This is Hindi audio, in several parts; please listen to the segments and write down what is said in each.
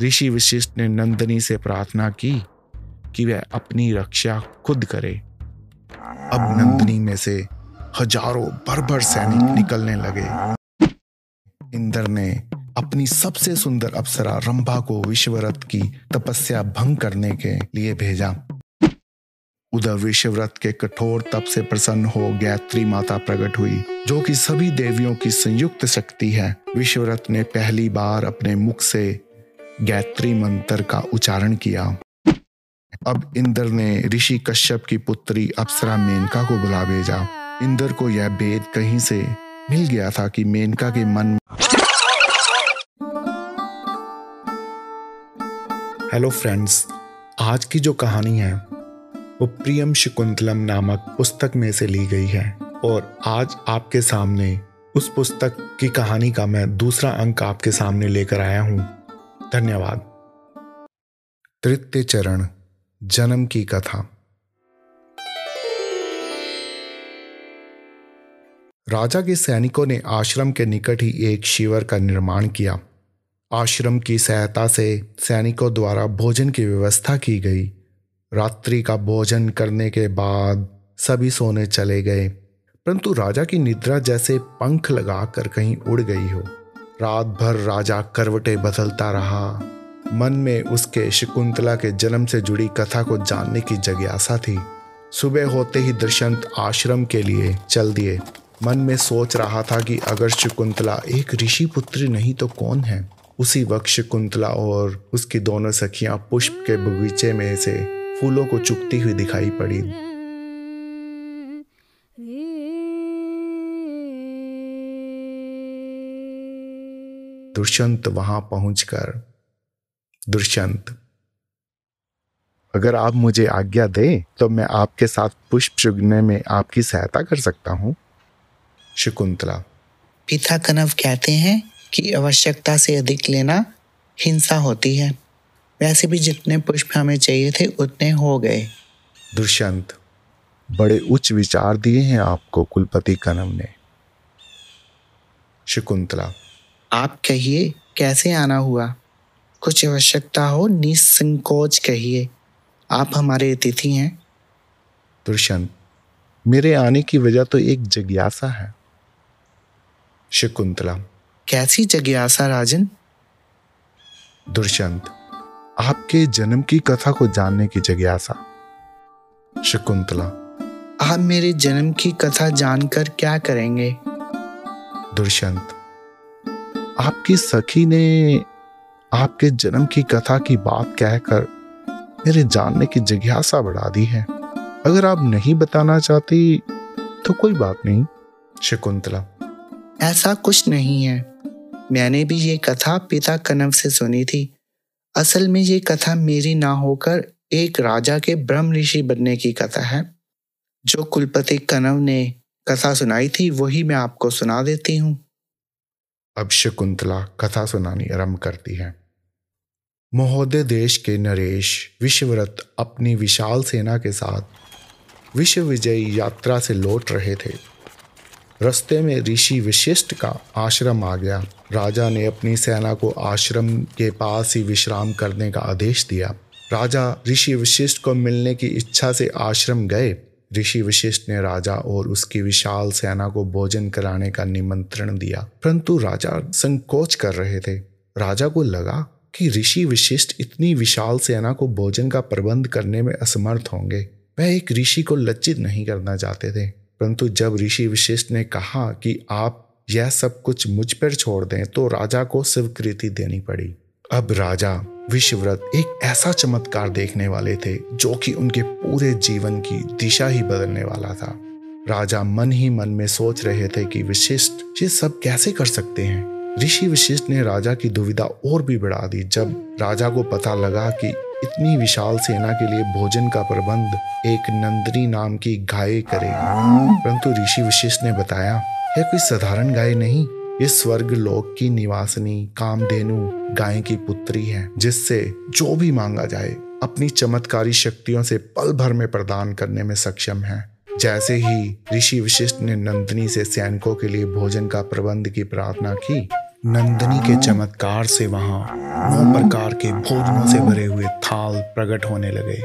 ऋषि वशिष्ठ ने नंदनी से प्रार्थना की कि वह अपनी रक्षा खुद करे। अब नंदनी में से हज़ारों बर्बर सैनिक निकलने लगे। इंद्र ने अपनी सबसे सुंदर अप्सरा रंभा को विश्वरथ की तपस्या भंग करने के लिए भेजा। उधर विश्वव्रत के कठोर तप से प्रसन्न हो गायत्री माता प्रकट हुई, जो कि सभी देवियों की संयुक्त शक्ति है। विश्वव्रत ने पहली बार अपने मुख से गायत्री मंत्र का उच्चारण किया। अब इंद्र ने ऋषि कश्यप की पुत्री अप्सरा मेनका को बुला भेजा। इंद्र को यह भेद कहीं से मिल गया था कि मेनका के मन हेलो फ्रेंड्स आज की जो कहानी है, वो प्रियम शकुंतलम नामक पुस्तक में से ली गई है। और आज आपके सामने उस पुस्तक की कहानी का मैं दूसरा अंक आपके सामने लेकर आया हूँ। धन्यवाद। तृतीय चरण, जन्म की कथा। राजा के सैनिकों ने आश्रम के निकट ही एक शिविर का निर्माण किया। आश्रम की सहायता से सैनिकों द्वारा भोजन की व्यवस्था की गई। रात्रि का भोजन करने के बाद सभी सोने चले गए। परंतु राजा की निद्रा जैसे पंख लगाकर कहीं उड़ गई हो। रात भर राजा करवटे बदलता रहा। मन में उसके शकुंतला के जन्म से जुड़ी कथा को जानने की जिज्ञासा थी। सुबह होते ही दृशंत आश्रम के लिए चल दिए। मन में सोच रहा था कि अगर शकुंतला एक ऋषि पुत्री नहीं तो कौन है? उसी वक्त शकुंतला और उसकी दोनों सखियाँ पुष्प के बगीचे में से फूलों को चुकती हुई दिखाई पड़ी। दुष्यंत वहाँ पहुंचकर दुष्यंत अगर आप मुझे आज्ञा दें तो मैं आपके साथ पुष्प चुगने में आपकी सहायता कर सकता हूँ। शकुंतला पिता कनव कहते हैं कि आवश्यकता से अधिक लेना हिंसा होती है। वैसे भी जितने पुष्प हमें चाहिए थे उतने हो गए। दुष्यंत बड़े उच्च विचार दिए हैं आपको कुलपति कनव ने। शकुंतला आप कहिए कैसे आना हुआ? कुछ आवश्यकता हो निसंकोच कहिए। आप हमारे अतिथि हैं। दुष्यंत मेरे आने की वजह तो एक जिज्ञासा है। शकुंतला। कैसी जिज्ञासा राजन? दुष्यंत आपके जन्म की कथा को जानने की जिज्ञासा। शकुंतला। आप मेरे जन्म की कथा जानकर क्या करेंगे? दुष्यंत आपकी सखी ने आपके जन्म की कथा की बात कहकर मेरे जानने की जिज्ञासा बढ़ा दी है। अगर आप नहीं बताना चाहती तो कोई बात नहीं, शकुंतला। ऐसा कुछ नहीं है। मैंने भी ये कथा पिता कनव से सुनी थी। असल में ये कथा मेरी ना होकर एक राजा के ब्रह्म ऋषि बनने की कथा है। जो कुलपति कनव ने कथा सुनाई थी, वही मैं आपको सुना देती हूँ। अब शकुंतला कथा सुनानी आरंभ करती है। महोदय देश के नरेश, विश्वव्रत अपनी विशाल सेना के साथ विश्व विजयी यात्रा से लौट रहे थे। रस्ते में ऋषि विशिष्ट का आश्रम आ गया। राजा ने अपनी सेना को आश्रम के पास ही विश्राम करने का आदेश दिया। राजा ऋषि विशिष्ट को मिलने की इच्छा से आश्रम गए। ऋषि विशिष्ट ने राजा और उसकी विशाल सेना को भोजन कराने का निमंत्रण दिया, परंतु राजा संकोच कर रहे थे। राजा को लगा कि ऋषि विशिष्ट इतनी विशाल सेना को भोजन का प्रबंध करने में असमर्थ होंगे। वह एक ऋषि को लज्जित नहीं करना चाहते थे, परंतु जब ऋषि विशिष्ट ने कहा कि आप यह सब कुछ मुझ पर छोड़ दें तो राजा को स्वीकृति देनी पड़ी। अब राजा विश्वव्रत एक ऐसा चमत्कार देखने वाले थे, जो कि उनके पूरे जीवन की दिशा ही बदलने वाला था। राजा मन ही मन में सोच रहे थे कि विशिष्ट, ये सब कैसे कर सकते हैं? ऋषि विशिष्ट ने राजा की दुविधा और भी बढ़ा दी, जब राजा को पता लगा कि इतनी विशाल सेना के लिए भोजन का प्रबंध एक नंदनी नाम की गाय करेगी। परंतु ऋषि विशिष्ट ने बताया, यह कोई साधारण गाय नहीं ये स्वर्ग लोक की निवासनी कामधेनु गाय की पुत्री है, जिससे जो भी मांगा जाए, अपनी चमत्कारी शक्तियों से पल भर में प्रदान करने में सक्षम है। जैसे ही ऋषि विशिष्ट ने नंदनी से सैनिकों के लिए भोजन का प्रबंध की प्रार्थना की, नंदनी के चमत्कार से वहाँ नौ प्रकार के भोजनों से भरे हुए थाल प्रकट होने लगे।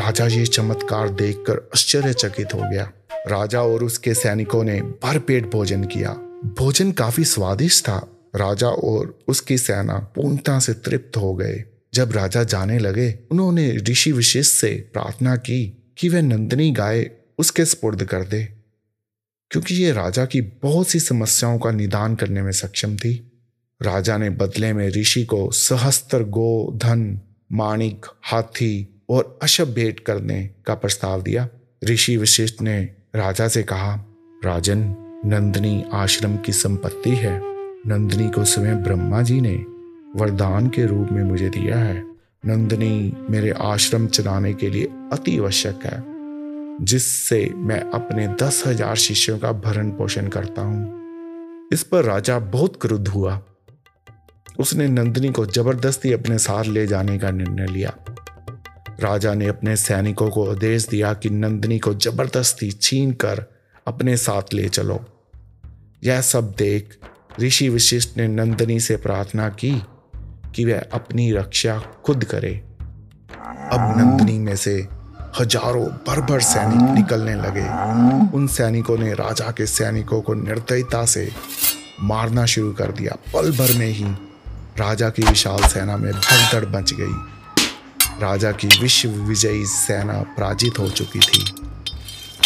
राजा ये चमत्कार देखकर आश्चर्यचकित हो गया। राजा और उसके सैनिकों ने भरपेट भोजन किया। भोजन काफ़ी स्वादिष्ट था। राजा और उसकी सेना पूर्णता से तृप्त हो गए। जब राजा जाने लगे, उन्होंने ऋषि विशेष से प्रार्थना की कि वह नंदनी गाय उसके स्पुर्द कर दे, क्योंकि ये राजा की बहुत सी समस्याओं का निदान करने में सक्षम थी। राजा ने बदले में ऋषि को सहस्त्र गो, धन, माणिक, हाथी और अशब भेंट करने का प्रस्ताव दिया। ऋषि विशिष्ट ने राजा से कहा, राजन नंदनी आश्रम की संपत्ति है। नंदनी को स्वयं ब्रह्मा जी ने वरदान के रूप में मुझे दिया है। नंदनी मेरे आश्रम चलाने के लिए अति आवश्यक है, जिससे मैं अपने दस हज़ार शिष्यों का भरण पोषण करता हूँ। इस पर राजा बहुत क्रुद्ध हुआ। उसने नंदिनी को ज़बरदस्ती अपने साथ ले जाने का निर्णय लिया। राजा ने अपने सैनिकों को आदेश दिया कि नंदिनी को ज़बरदस्ती छीन कर अपने साथ ले चलो। यह सब देख ऋषि विशिष्ट ने नंदनी से प्रार्थना की कि वह अपनी रक्षा खुद करे। अब नंदिनी में से हज़ारों भर सैनिक निकलने लगे। उन सैनिकों ने राजा के सैनिकों को निर्दयता से मारना शुरू कर दिया। पल भर में ही राजा की विशाल सेना में भगदड़ मच गई। राजा की विश्व विजयी सेना पराजित हो चुकी थी।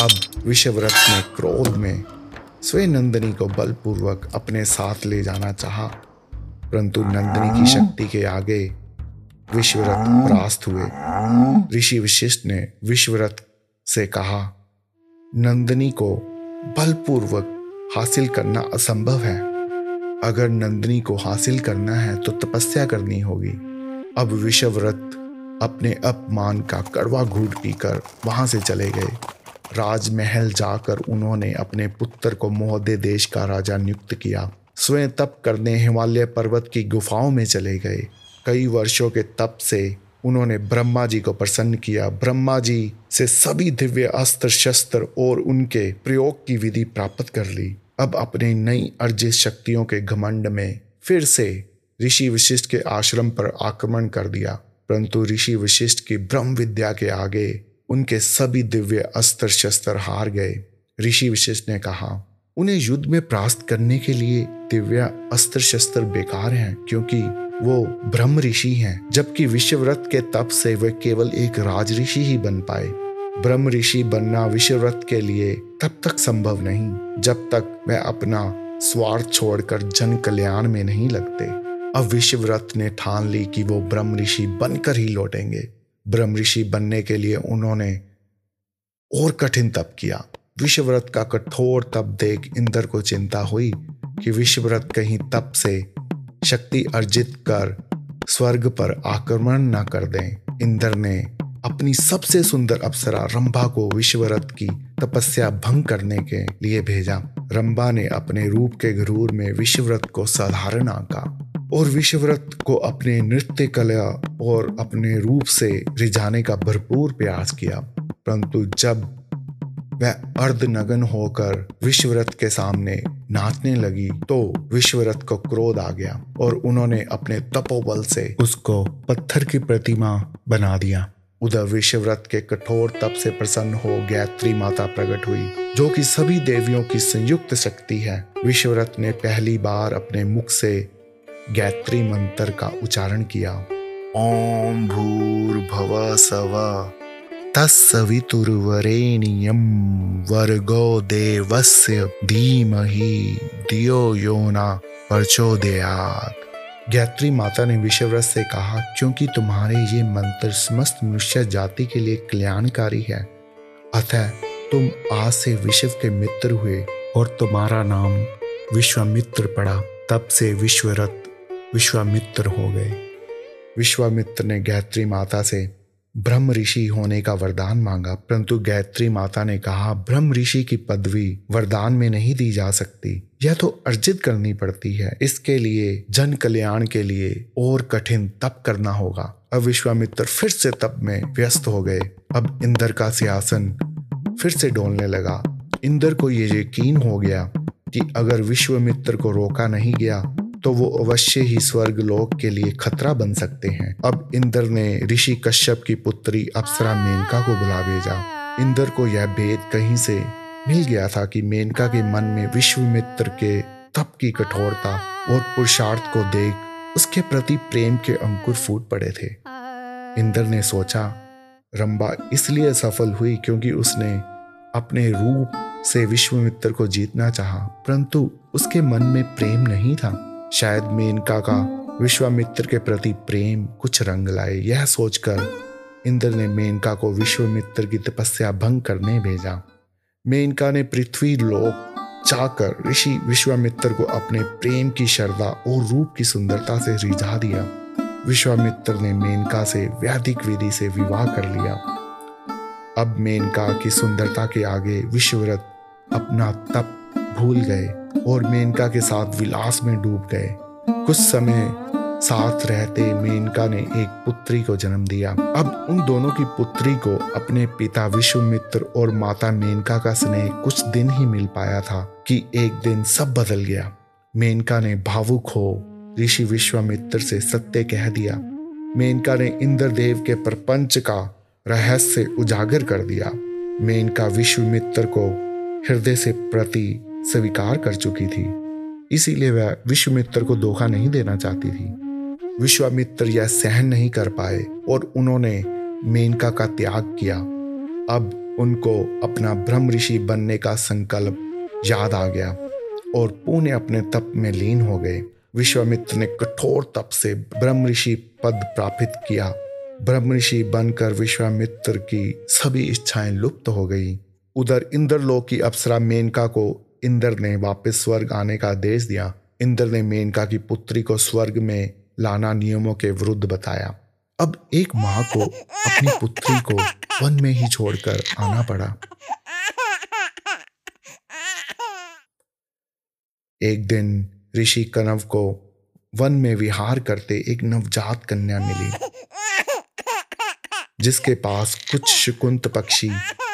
अब विश्वव्रत ने क्रोध में स्वयं नंदिनी को बलपूर्वक अपने साथ ले जाना चाहा परंतु नंदिनी की शक्ति के आगे विश्वरथ परास्त हुए। ऋषि विशिष्ट ने विश्वरथ से कहा नंदनी को बलपूर्वक हासिल करना असंभव है। अगर नंदिनी को हासिल करना है तो तपस्या करनी होगी। अब विषव्रत अपने अपमान का कड़वा घूट पीकर वहाँ से चले गए। राजमहल जाकर उन्होंने अपने पुत्र को मोहदे देश का राजा नियुक्त किया। स्वयं तप करने हिमालय पर्वत की गुफाओं में चले गए। कई वर्षों के तप से उन्होंने ब्रह्मा जी को प्रसन्न किया। ब्रह्मा जी से सभी दिव्य अस्त्र, शस्त्र और उनके प्रयोग की विधि प्राप्त कर ली। अब अपने नई अर्जित शक्तियों के घमंड में फिर से ऋषि विशिष्ट के आश्रम पर आक्रमण कर दिया। परंतु ऋषि विशिष्ट की ब्रह्म विद्या के आगे उनके सभी दिव्य अस्त्र शस्त्र हार गए। ऋषि विशिष्ट ने कहा, उन्हें युद्ध में प्रास्त करने के लिए दिव्य अस्त्र शस्त्र बेकार हैं, क्योंकि वो ब्रह्म ऋषि हैं, जबकि विश्वव्रत के तप से वे केवल एक राज ऋषि ही बन पाए। ब्रह्म ऋषि बनना विश्वव्रत के लिए तब तक संभव नहीं, जब तक वह अपना स्वार्थ छोड़कर जन कल्याण में नहीं लगते। अब विश्वव्रत ने ठान ली कि वो ब्रह्म ऋषि बनकर ही लौटेंगे। ब्रह्म ऋषि बनने के लिए उन्होंने और कठिन तप किया। विश्वव्रत का कठोर तप देख इंद्र को चिंता हुई कि विश्वव्रत कहीं तप से शक्ति अर्जित कर स्वर्ग पर आक्रमण न कर दें। इंद्र ने अपनी सबसे सुंदर अप्सरा रंभा को विश्वरथ की तपस्या भंग करने के लिए भेजा। रंभा ने अपने रूप के गरूर में विश्वव्रत को साधारण आंका और विश्वव्रत को अपने नृत्य कला और अपने रूप से रिझाने का भरपूर प्रयास किया। परंतु जब वह अर्धनगन होकर विश्वरथ के सामने नाचने लगी तो विश्वरथ को क्रोध आ गया और उन्होंने अपने तपोबल से उसको पत्थर की प्रतिमा बना दिया। उधर विश्वव्रत के कठोर तप से प्रसन्न हो गायत्री माता प्रकट हुई, जो कि सभी देवियों की संयुक्त शक्ति है। विश्वव्रत ने पहली बार अपने मुख से गायत्री मंत्र का उच्चारण किया। ओम भूर भव सव तत्सवितुर्वरेण्यम वर्गो देवस्य धीमहि दियो योना प्रचोदयात्। गायत्री माता ने विश्वव्रत से कहा, क्योंकि तुम्हारे ये मंत्र समस्त मनुष्य जाति के लिए कल्याणकारी है, अतः तुम आज से विश्व के मित्र हुए और तुम्हारा नाम विश्वामित्र पड़ा। तब से विश्वरथ, विश्वामित्र हो गए। विश्वामित्र ने गायत्री माता से, ब्रह्म ऋषि होने का वरदान मांगा, परंतु गायत्री माता ने कहा, ब्रह्म ऋषि की पदवी वरदान में नहीं दी जा सकती। यह तो अर्जित करनी पड़ती है। इसके लिए, जन कल्याण के लिए और कठिन तप करना होगा। अब विश्वामित्र फिर से तप में व्यस्त हो गए। अब इंद्र का सियासन फिर से डोलने लगा। इंद्र को ये यकीन हो गया कि अगर विश्वामित्र को रोका नहीं गया तो वो अवश्य ही स्वर्ग लोक के लिए खतरा बन सकते हैं। अब इंद्र ने ऋषि कश्यप की पुत्री अप्सरा मेनका को बुला भेजा। इंद्र को यह भेद कहीं से मिल गया था कि मेनका के मन में विश्वमित्र के तप की कठोरता और पुरुषार्थ को देख उसके प्रति प्रेम के अंकुर फूट पड़े थे। इंद्र ने सोचा, रंबा इसलिए सफल हुई क्योंकि उसने अपने रूप से विश्वमित्र को जीतना चाहा, परंतु उसके मन में प्रेम नहीं था। शायद मेनका का विश्वामित्र के प्रति प्रेम कुछ रंग लाए, यह सोचकर इंद्र ने मेनका को विश्वमित्र की तपस्या भंग करने भेजा। मेनका ने पृथ्वी लोक चाकर ऋषि विश्वामित्र को अपने प्रेम की श्रद्धा और रूप की सुंदरता से रिझा दिया। विश्वामित्र ने मेनका से वैदिक विधि से विवाह कर लिया। अब मेनका की सुंदरता के आगे विश्वव्रत अपना तप भूल गए। और मेनका के साथ विलास में डूब गए। कुछ समय साथ रहते मेनका ने एक पुत्री को जन्म दिया। अब उन दोनों की पुत्री को अपने पिता विश्वमित्र और माता मेनका का स्नेह कुछ दिन ही मिल पाया था कि एक दिन सब बदल गया। मेनका ने भावुक हो ऋषि विश्वामित्र से सत्य कह दिया। मेनका ने इंद्रदेव के प्रपंच का रहस्य उजागर कर दिया। मेनका विश्वमित्र को हृदय से प्रति स्वीकार कर चुकी थी। इसीलिए वह विश्वमित्र को धोखा नहीं देना चाहती थी। विश्वामित्र यह सहन नहीं कर पाए और उन्होंने मेनका का त्याग किया। अब उनको अपना ब्रह्म ऋषि बनने का संकल्प याद आ गया और पुणे अपने तप में लीन हो गए। विश्वामित्र ने कठोर तप से ब्रह्म ऋषि पद प्राप्त किया। ब्रह्म ऋषि बनकर विश्वामित्र की सभी इच्छाएँ लुप्त हो गई। उधर इंद्रलोक की अप्सरा मेनका को इंद्र ने वापस स्वर्ग आने का आदेश दिया। इंद्र ने मेनका की पुत्री को स्वर्ग में लाना नियमों के विरुद्ध बताया। अब एक माँ को अपनी पुत्री को वन में ही छोड़कर आना पड़ा। एक दिन ऋषि कनव को वन में विहार करते एक नवजात कन्या मिली, जिसके पास कुछ शुकुंत पक्षी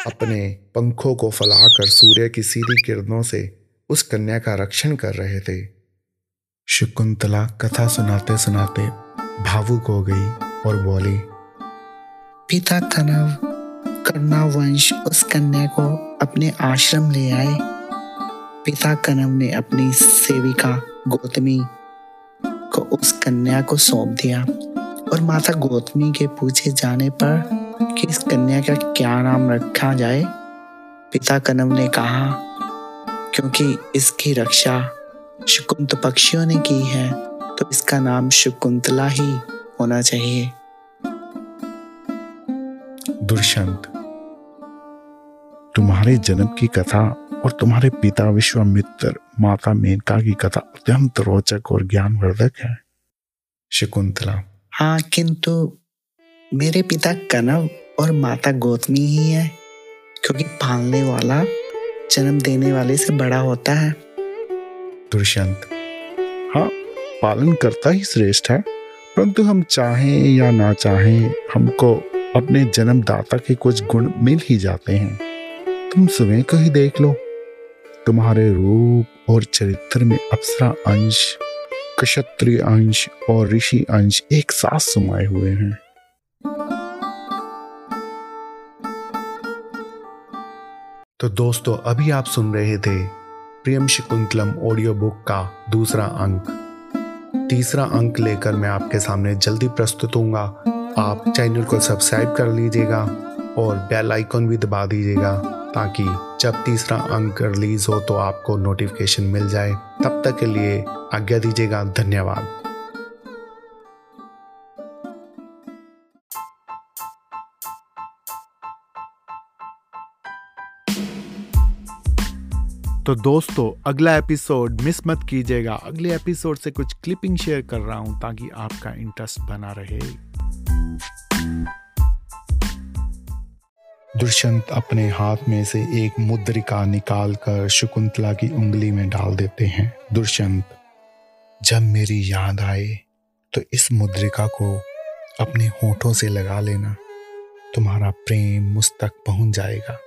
अपने पंखों को फैलाकर सूर्य की सीधी किरणों से उस कन्या का रक्षण कर रहे थे। शकुंतला कथा सुनाते सुनाते भावुक हो गई और बोली पिता कनव कर्णा वंश उस कन्या को अपने आश्रम ले आए। पिता कनव ने अपनी सेविका गौतमी को उस कन्या को सौंप दिया और माता गौतमी के पूछे जाने पर कि इस कन्या का क्या नाम रखा जाए? पिता कनव ने कहा क्योंकि इसकी रक्षा शुकुंत पक्षियों ने की है तो इसका नाम शुकुंतला ही होना चाहिए। दुष्यंत तुम्हारे जन्म की कथा और तुम्हारे पिता विश्वामित्र माता मेनका की कथा अत्यंत रोचक और ज्ञानवर्धक है। शकुंतला हाँ किंतु मेरे पिता कनव और माता गौतमी ही है, क्योंकि पालने वाला जन्म देने वाले से बड़ा होता है। दुष्यंत हाँ पालन करता ही श्रेष्ठ है, परंतु हम चाहें या ना चाहें, हमको अपने जन्मदाता के कुछ गुण मिल ही जाते हैं। तुम स्वयं को ही देख लो, तुम्हारे रूप और चरित्र में अप्सरा अंश, क्षत्रिय अंश और ऋषि अंश एक साथ समाये हुए हैं। तो दोस्तों, अभी आप सुन रहे थे प्रियम शकुंतलम ऑडियो बुक का दूसरा अंक। तीसरा अंक लेकर मैं आपके सामने जल्दी प्रस्तुत होऊँगा। आप चैनल को सब्सक्राइब कर लीजिएगा और बेल आइकन भी दबा दीजिएगा ताकि जब तीसरा अंक रिलीज़ हो तो आपको नोटिफिकेशन मिल जाए। तब तक के लिए आज्ञा दीजिएगा, धन्यवाद। तो दोस्तों, अगला एपिसोड मिस मत कीजिएगा। अगले एपिसोड से कुछ क्लिपिंग शेयर कर रहा हूँ ताकि आपका इंटरेस्ट बना रहे। दुष्यंत अपने हाथ में से एक मुद्रिका निकालकर शकुंतला की उंगली में डाल देते हैं। दुष्यंत, जब मेरी याद आए तो इस मुद्रिका को अपने होठों से लगा लेना। तुम्हारा प्रेम मुझ तक पहुँच जाएगा।